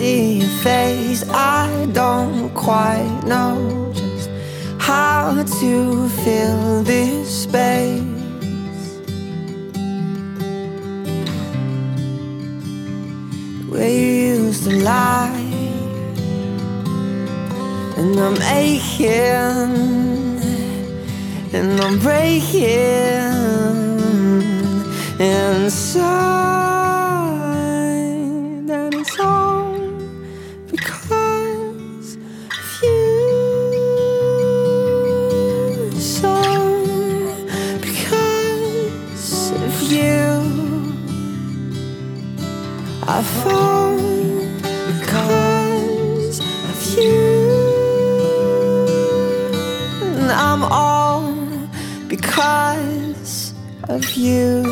see your face. I don't quite know just how to fill this space. where you used to lie, and I'm aching, and I'm breaking And so. you.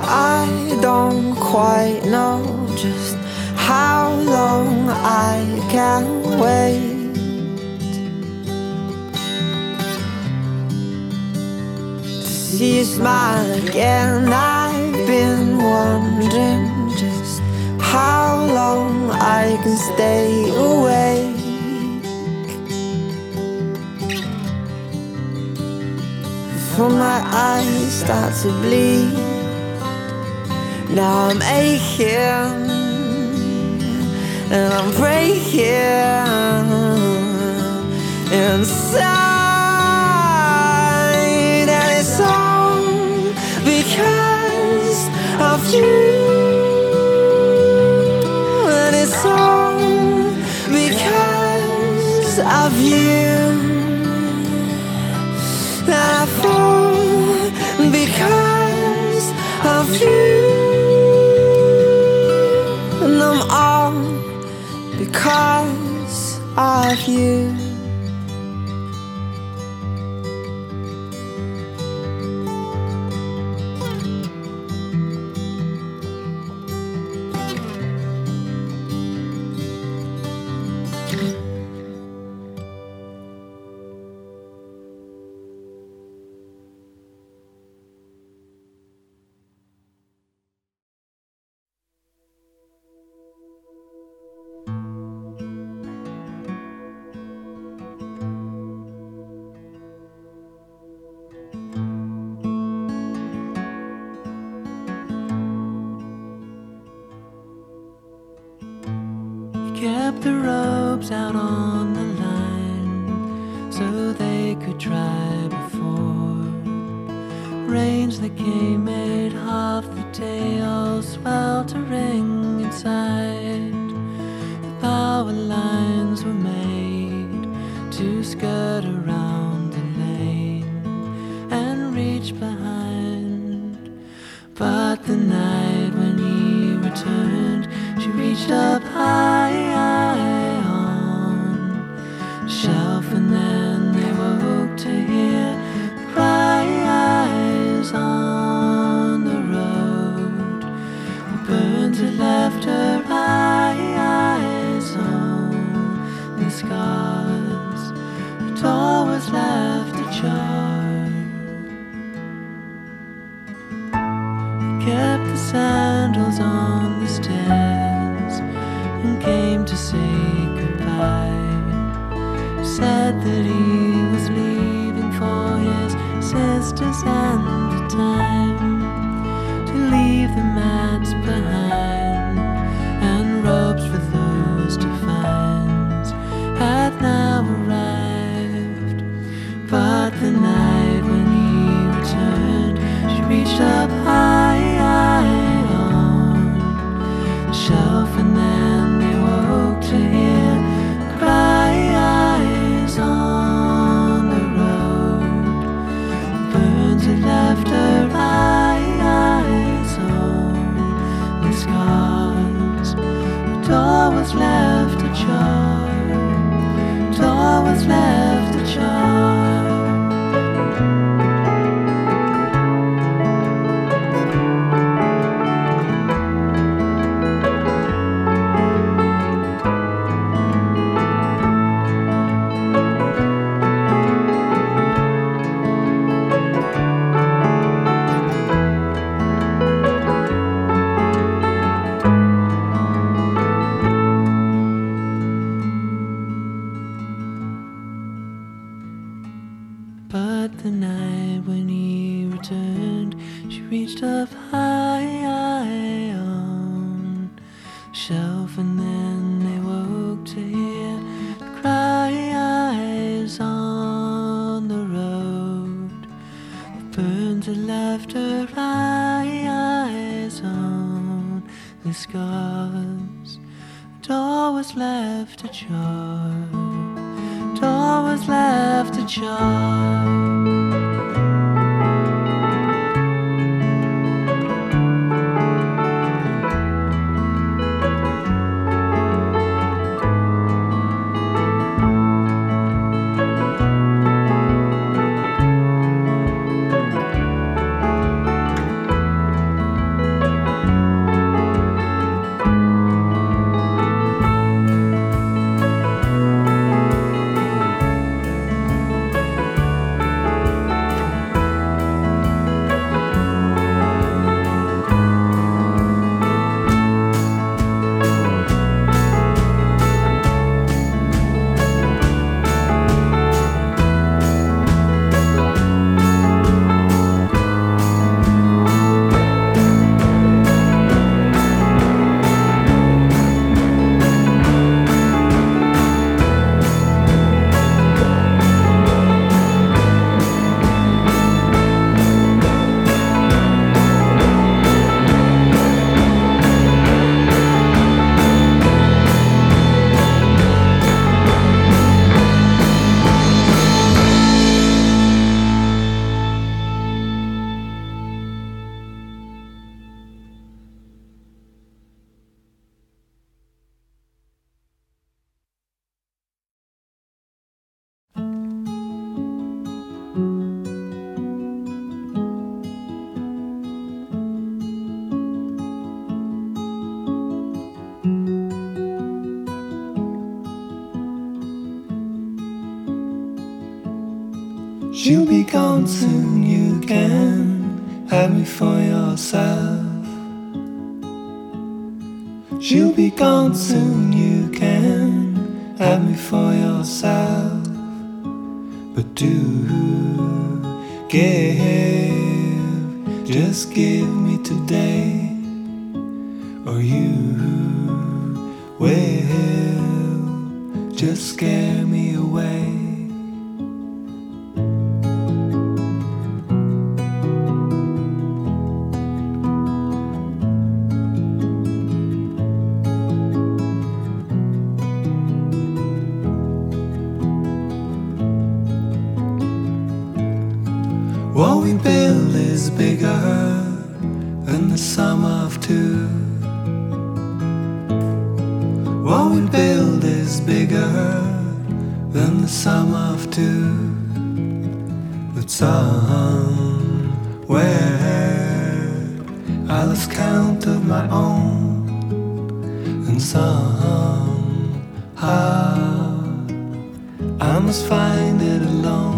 I don't quite know just how long I can wait. She's smile again. I been wondering just how long I can stay awake. Before my eyes start to bleed, now I'm aching and I'm breaking inside. of you, and it's all because of you. That I fall because of you, and I'm all because of you. out on reached up high on shelf and then they woke to hear the cry eyes on the road. The burns left her eyes on the scars. Door was left ajar. Door was left ajar than the sum of two. What we build is bigger than the sum of two. But somewhere I lost count of my own, and somehow I must find it alone.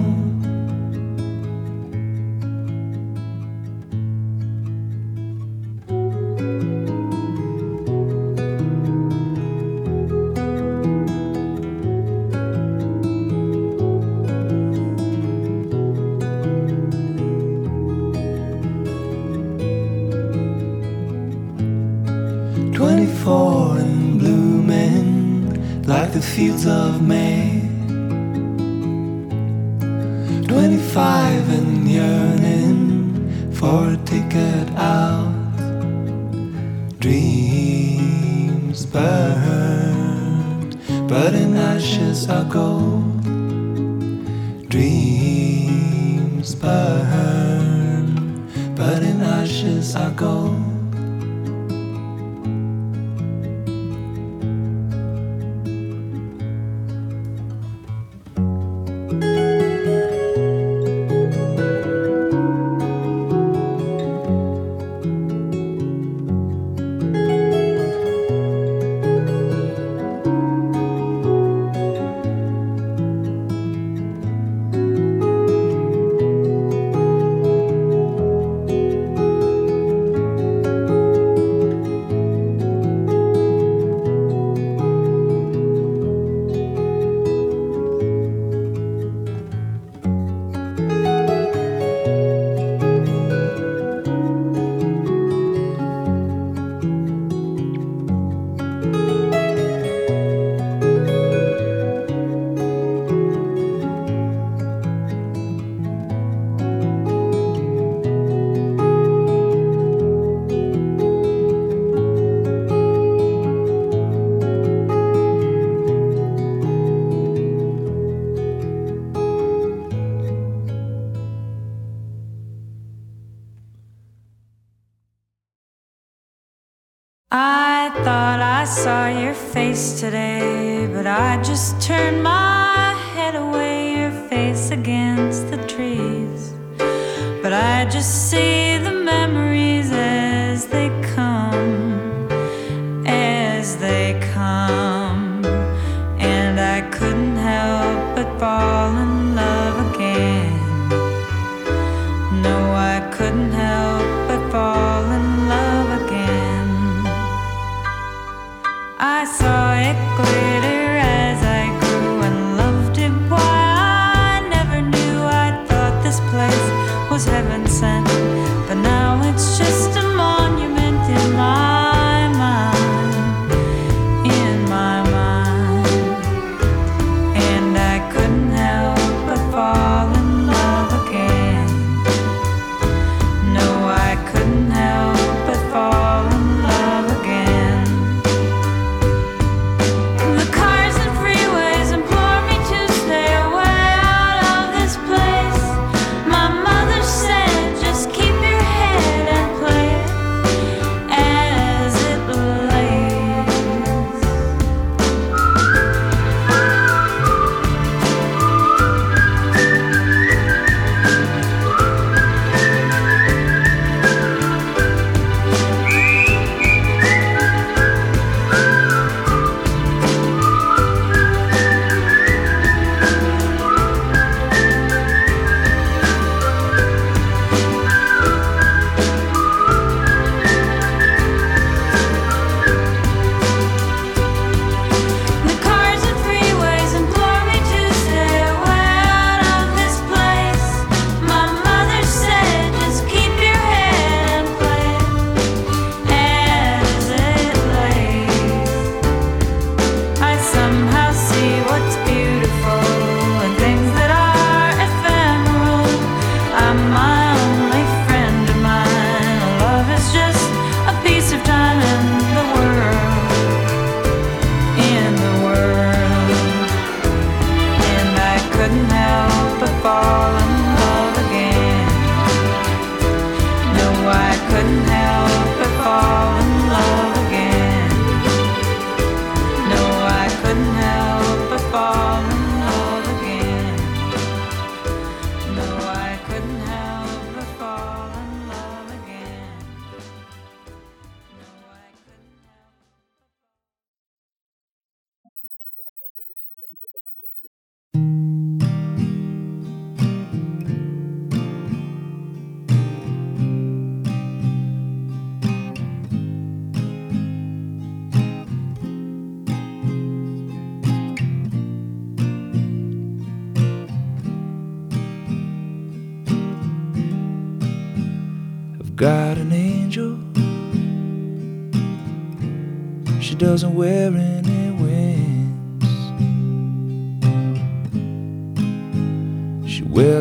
I saw it clear.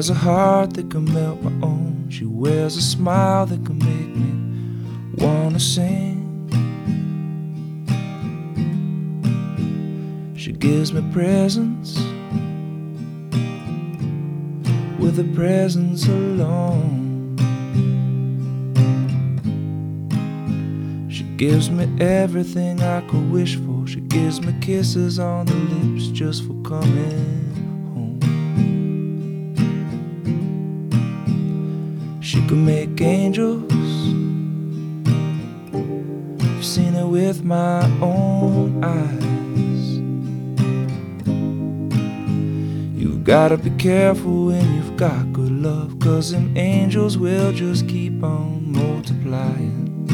a heart that can melt my own. She wears a smile that can make me wanna sing. She gives me presents with a presence alone. She gives me everything I could wish for. She gives me kisses on the lips just for coming. can make angels. I've seen it with my own eyes. You've gotta be careful when you've got good love, cause them angels will just keep on multiplying.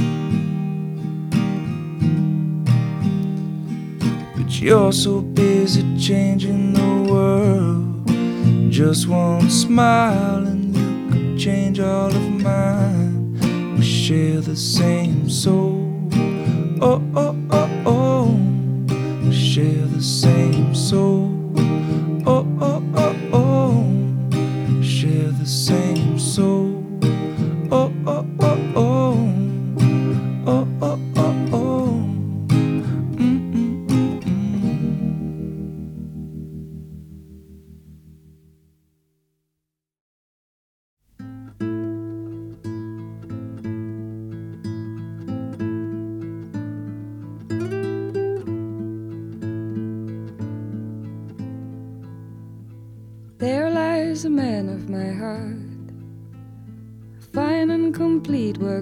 But you're so busy changing the world, just one smile change all of mine. We share the same soul. Oh, oh.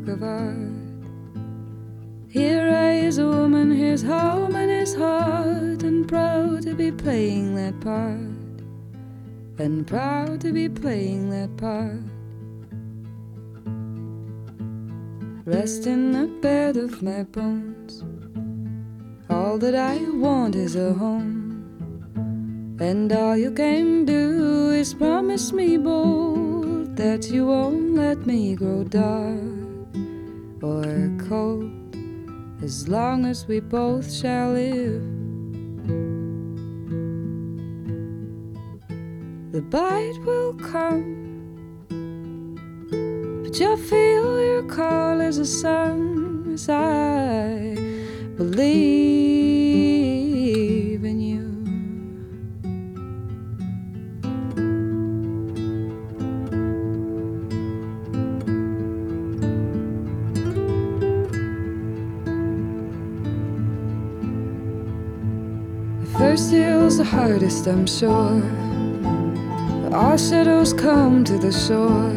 Work of art. Here I is a woman, here's home and his heart, and proud to be playing that part, and proud to be playing that part. Rest in the bed of my bones. All that I want is a home. And all you can do is promise me bold that you won't let me grow dark or cold as long as we both shall live. The bite will come but you'll feel your call as a song as I believe deal's the hardest, I'm sure. Our shadows come to the shore.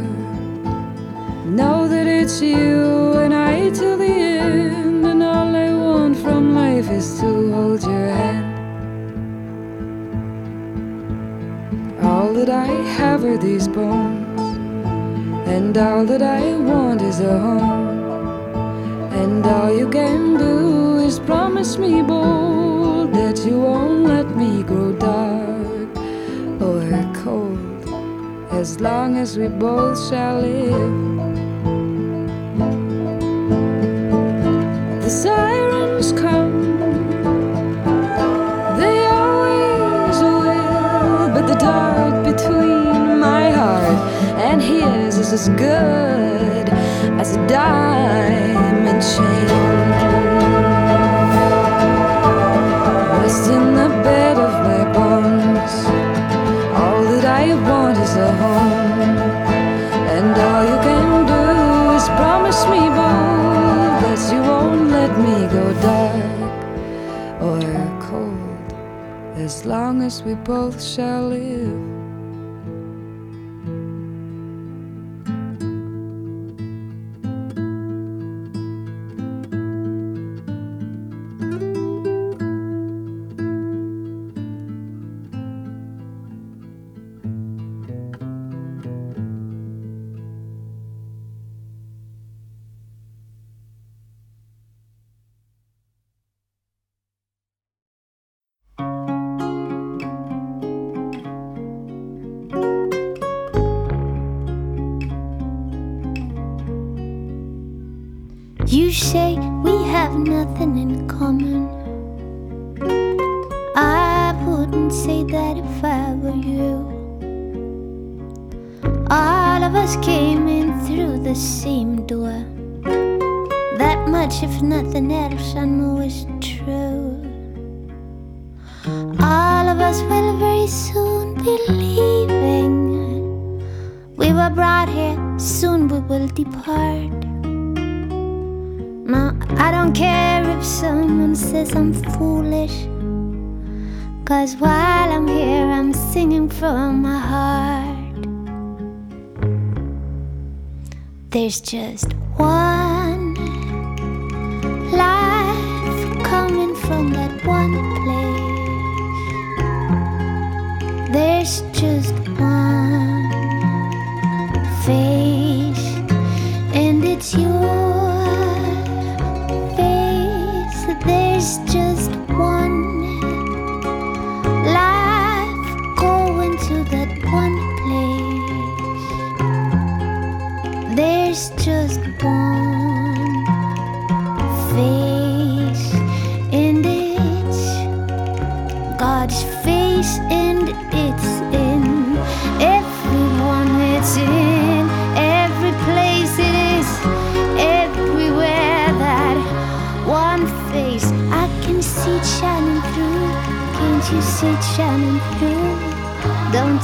Know that it's you and I till the end, and all I want from life is to hold your hand. All that I have are these bones, and all that I want is a home. And all you can do is promise me bold that won't let me grow dark or cold as long as we both shall live. The sirens come, they always will, but the dark between my heart and his is as good as a diamond chain. As we both shall live.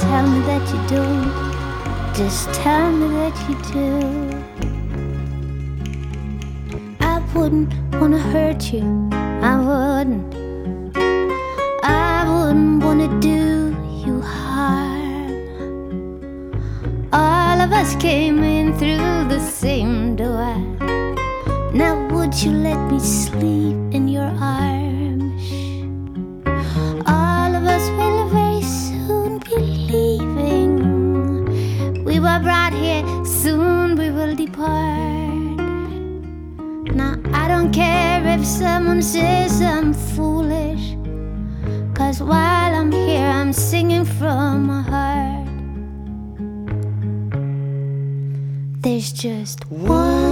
tell me that you do. Just tell me that you do. I wouldn't wanna hurt you. I wouldn't. I wouldn't wanna do you harm. All of us came in through the same door. Now would you let me sleep don't care if someone says I'm foolish. Cause while I'm here, I'm singing from my heart. There's just one.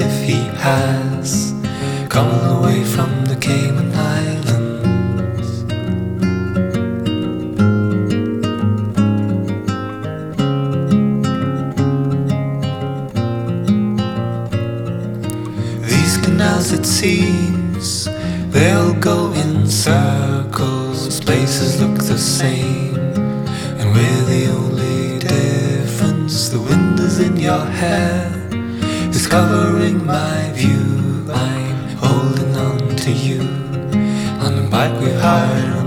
if he has come all the way from the Cayman Islands. These canals, it seems, they'll go in circles. Places look the same, and we're the only difference. The wind is in your hair covering my view. I'm holding on to you. On the bike we hired.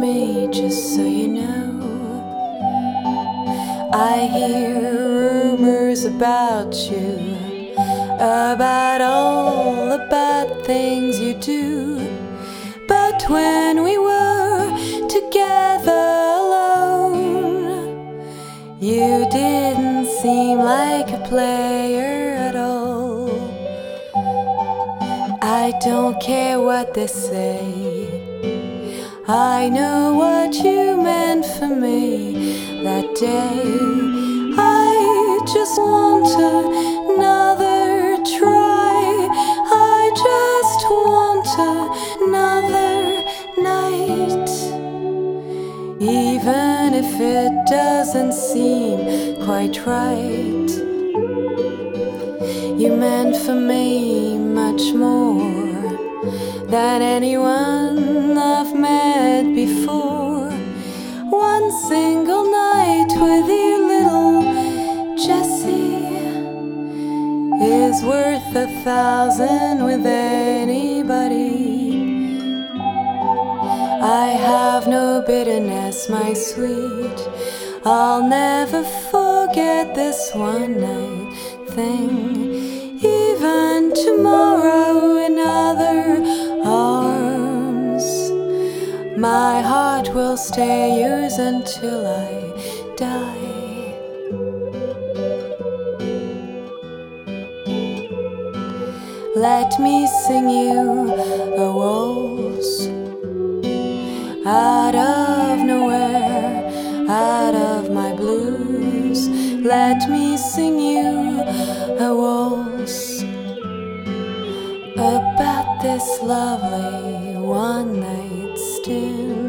me, just so you know. I hear rumors about you, about all the bad things you do. But when we were together alone, you didn't seem like a player at all. I don't care what they say. I know what you meant for me that day. I just want another try. I just want another night. Even if it doesn't seem quite right, you meant for me much more than anyone I've met before. One single night with you, little Jesse, is worth a thousand with anybody. I have no bitterness, my sweet. I'll never forget this one night thing. Even tomorrow in other arms, my heart will stay yours until I die. Let me sing you a waltz out of nowhere, out of my blues. Let me sing you a waltz about this lovely one night stand.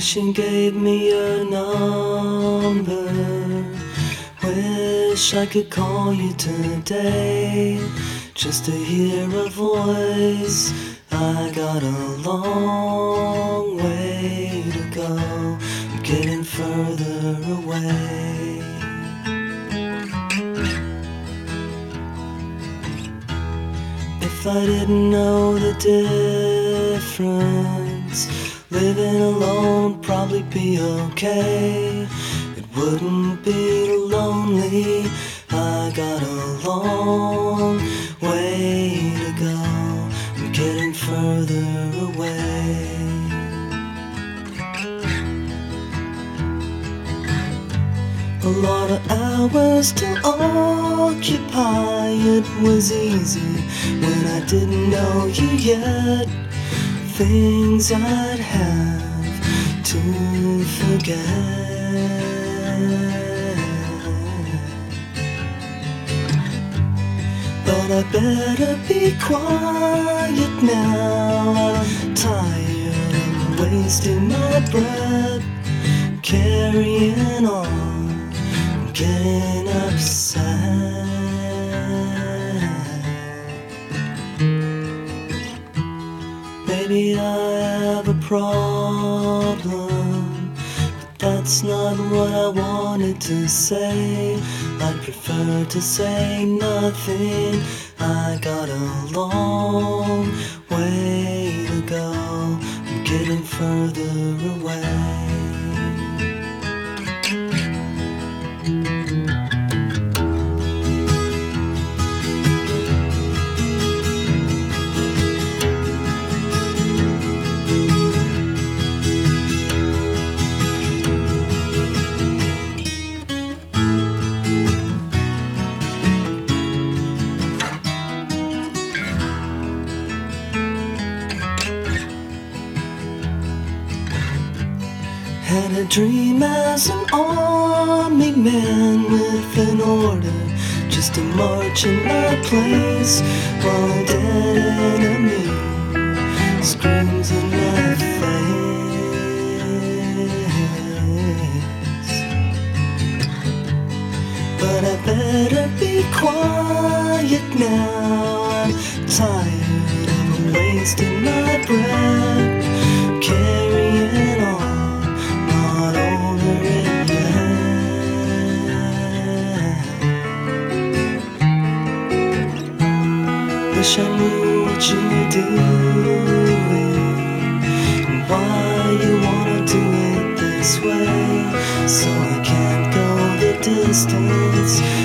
Wish you gave me your number. Wish I could call you today just to hear a voice. I got a long way to go, getting further away. If I didn't know the difference, living alone would probably be okay. It wouldn't be lonely. I got a long way to go. I'm getting further away. A lot of hours to occupy. It was easy when I didn't know you yet. Things I'd have to forget. But I better be quiet now. I'm tired of wasting my breath, carrying on getting upset. Maybe I have a problem, but that's not what I wanted to say. I'd prefer to say nothing. I got a long way to go. I'm getting further away. Dream as an army man with an order just to march in my place while a dead enemy screams in my face. But I better be quiet now. I'm tired of wasting my doing why you wanna do it this way. So I can't go the distance.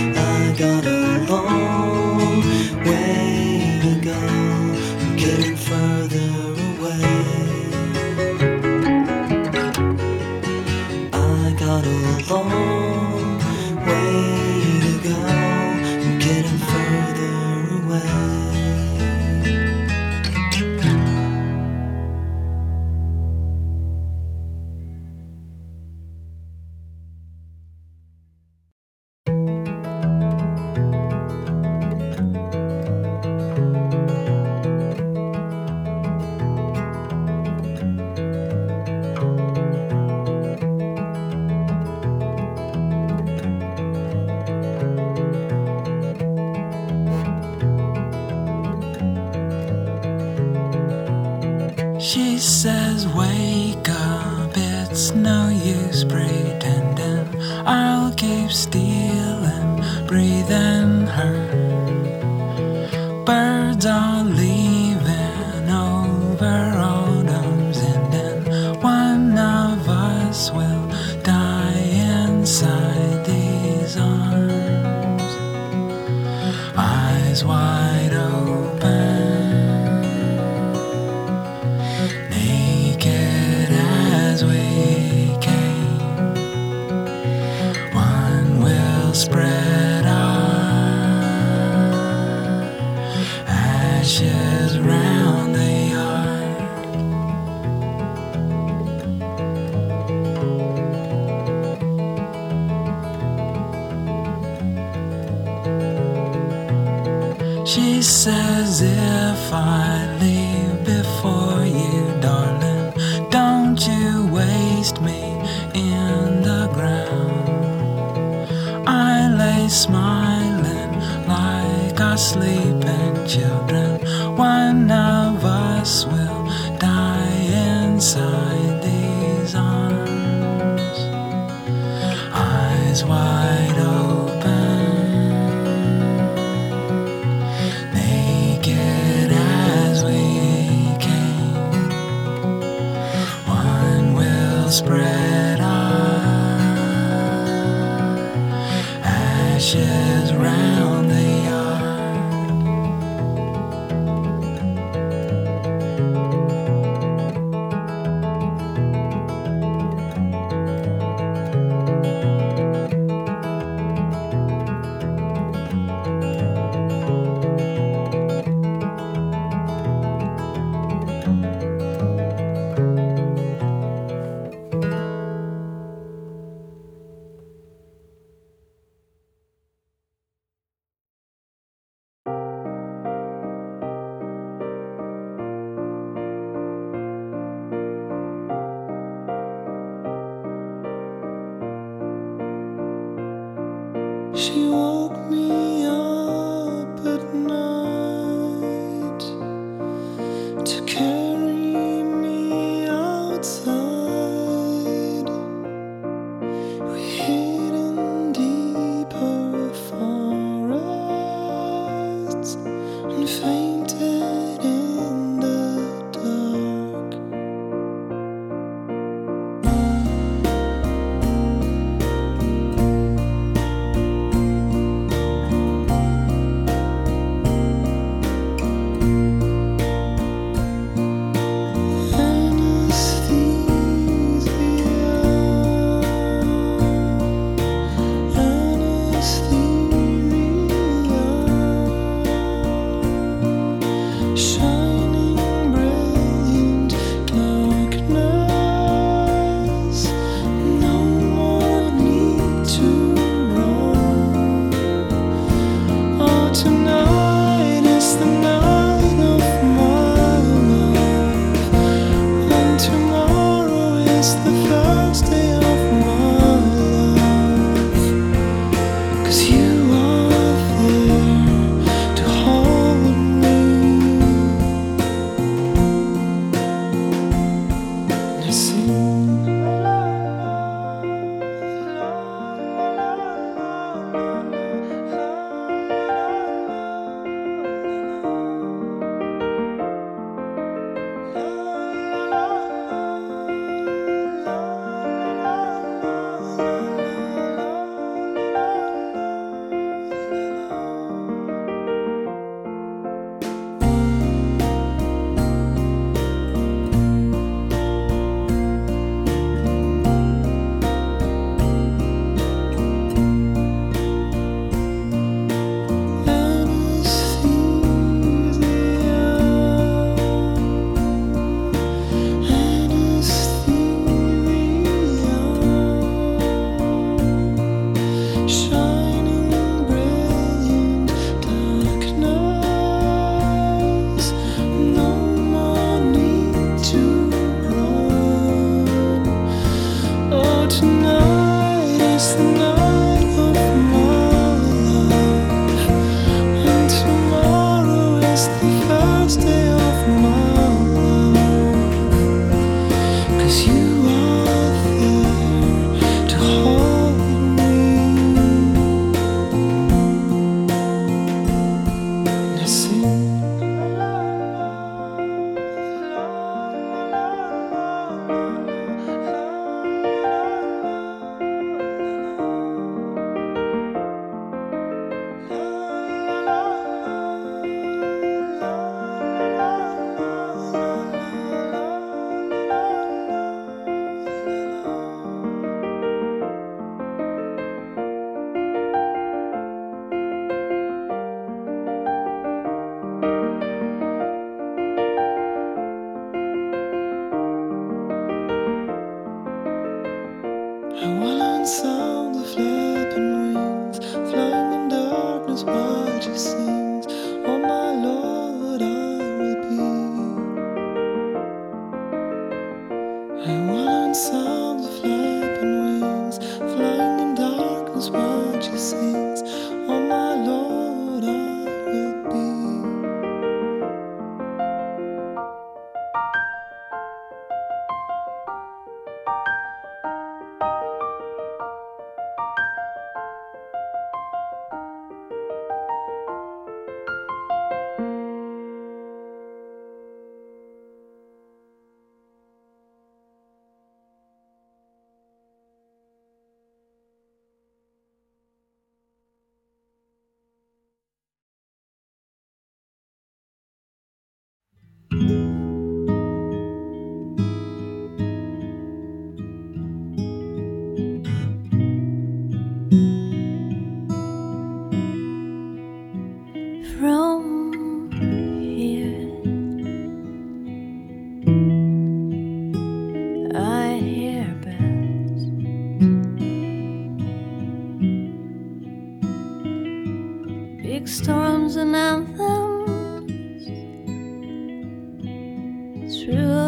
smiling like our sleeping children. One of us will die inside. through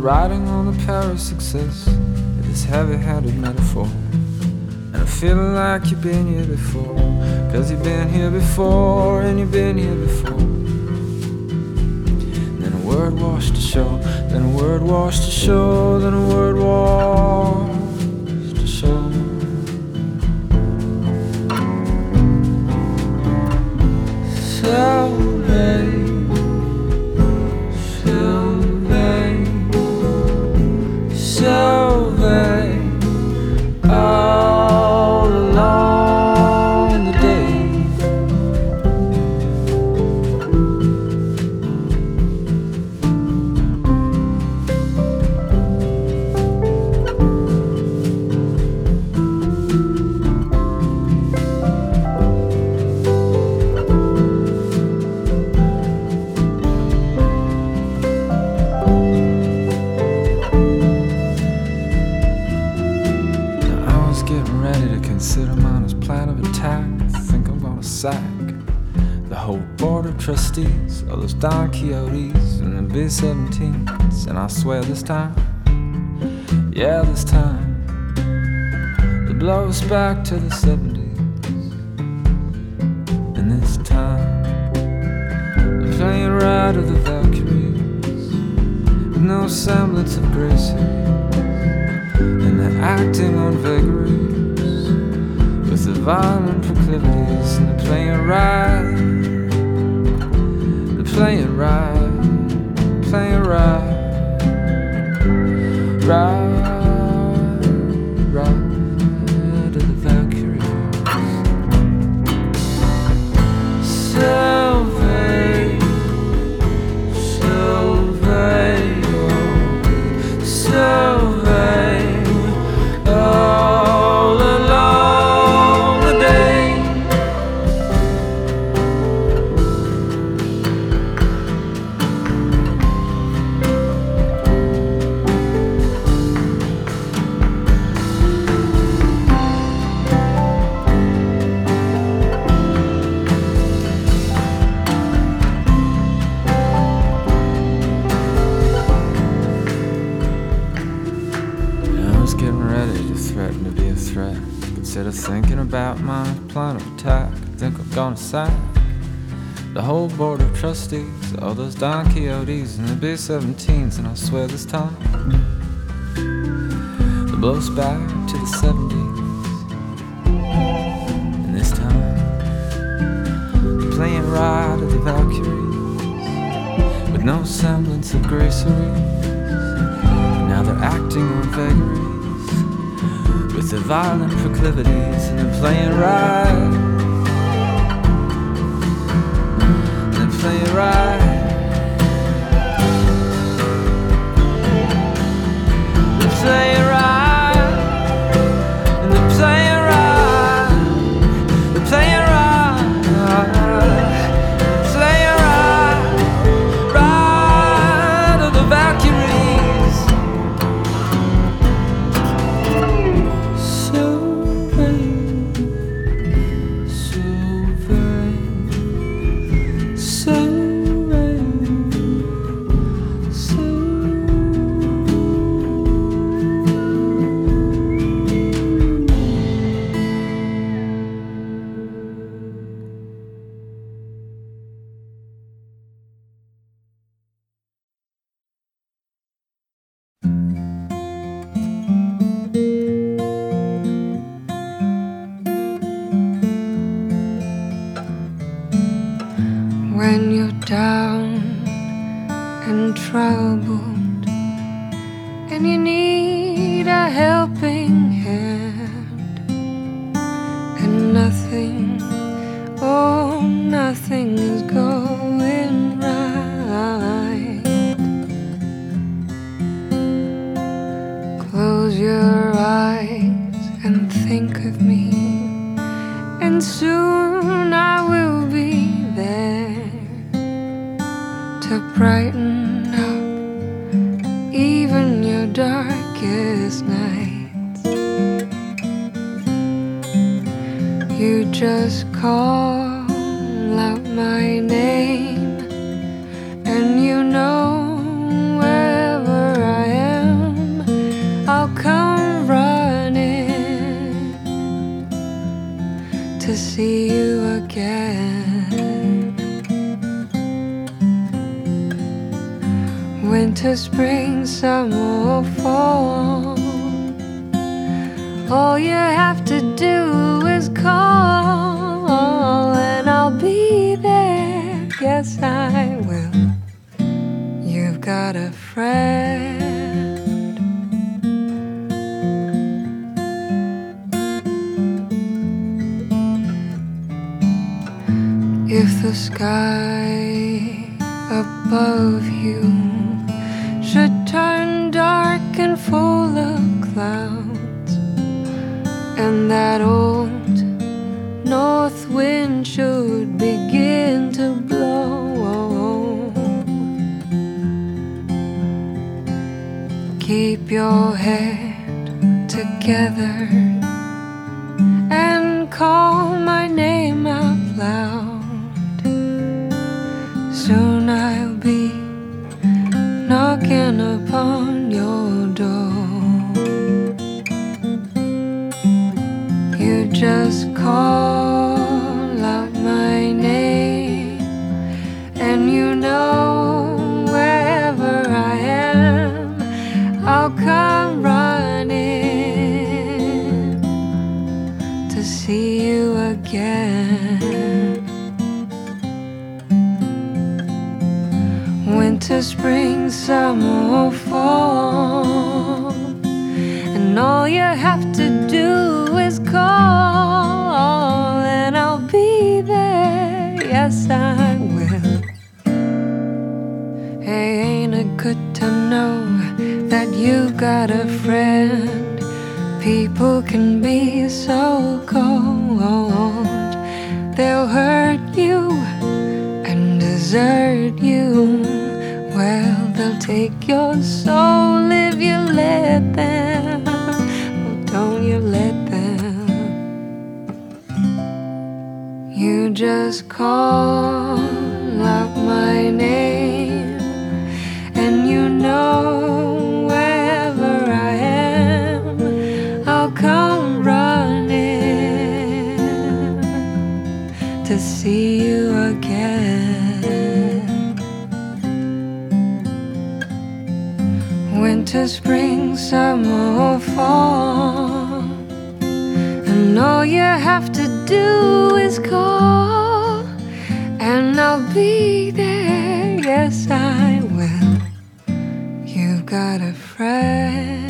riding on the power of success with this heavy-handed metaphor. And I feel like you've been here before, cause you've been here before, and you've been here before. Then a word washed ashore, then a word washed ashore, then a word washed. 17s. And I swear this time, yeah, this time, it blows back to the 70s. And this time, they're playing Ride of the Valkyries with no semblance of grace. And they're acting on vagaries with the violent proclivities. And they're playing right. They're playing right. Playing right. Attack. I think I'm gonna sack the whole board of trustees, all those Don Quixotes and the B 17s, and I swear this time it blows back to the 70s. And this time, playing Ride of the Valkyries with no semblance of gracery. Now they're acting on vagaries with the violent proclivities, and they're playing right. They're playing right. They're playing and soon I will be there to brighten up even your darkest nights. You just call out my name, see you again. Winter, spring, summer, fall. All you have to do is call, and I'll be there. Yes, I will. You've got a friend. The sky above you should turn dark and full of clouds, and that old north wind should begin to blow, keep your head together and call can be so cold. They'll hurt you and desert you. Well, they'll take your soul. winter, spring, summer, or fall. And all you have to do is call, and I'll be there. Yes, I will. You've got a friend.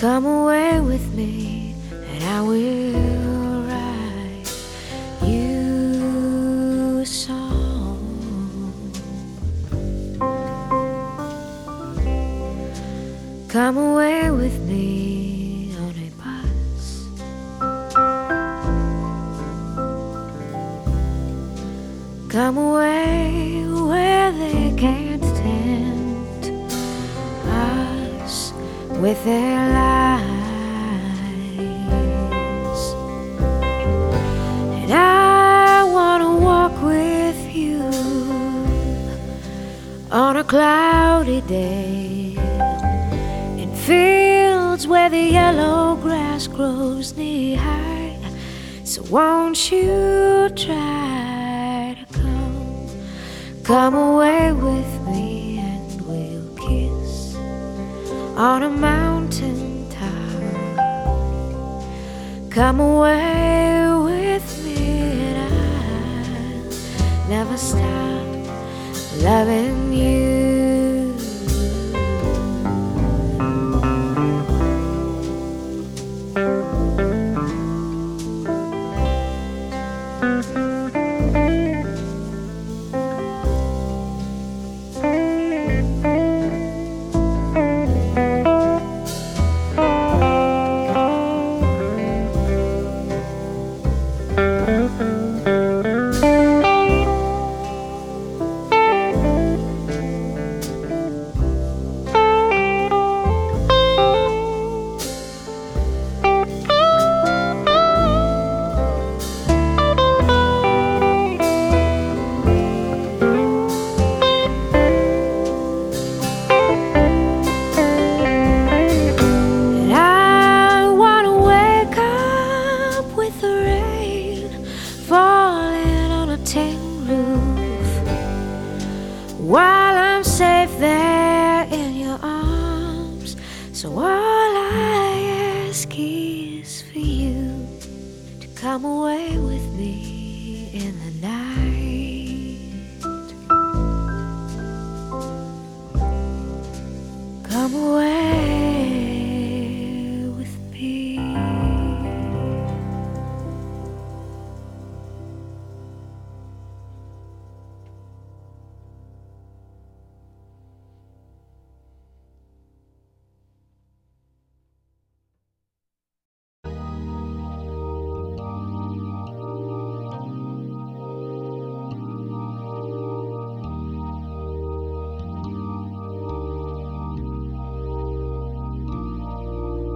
Come away with me, and I will.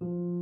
Thank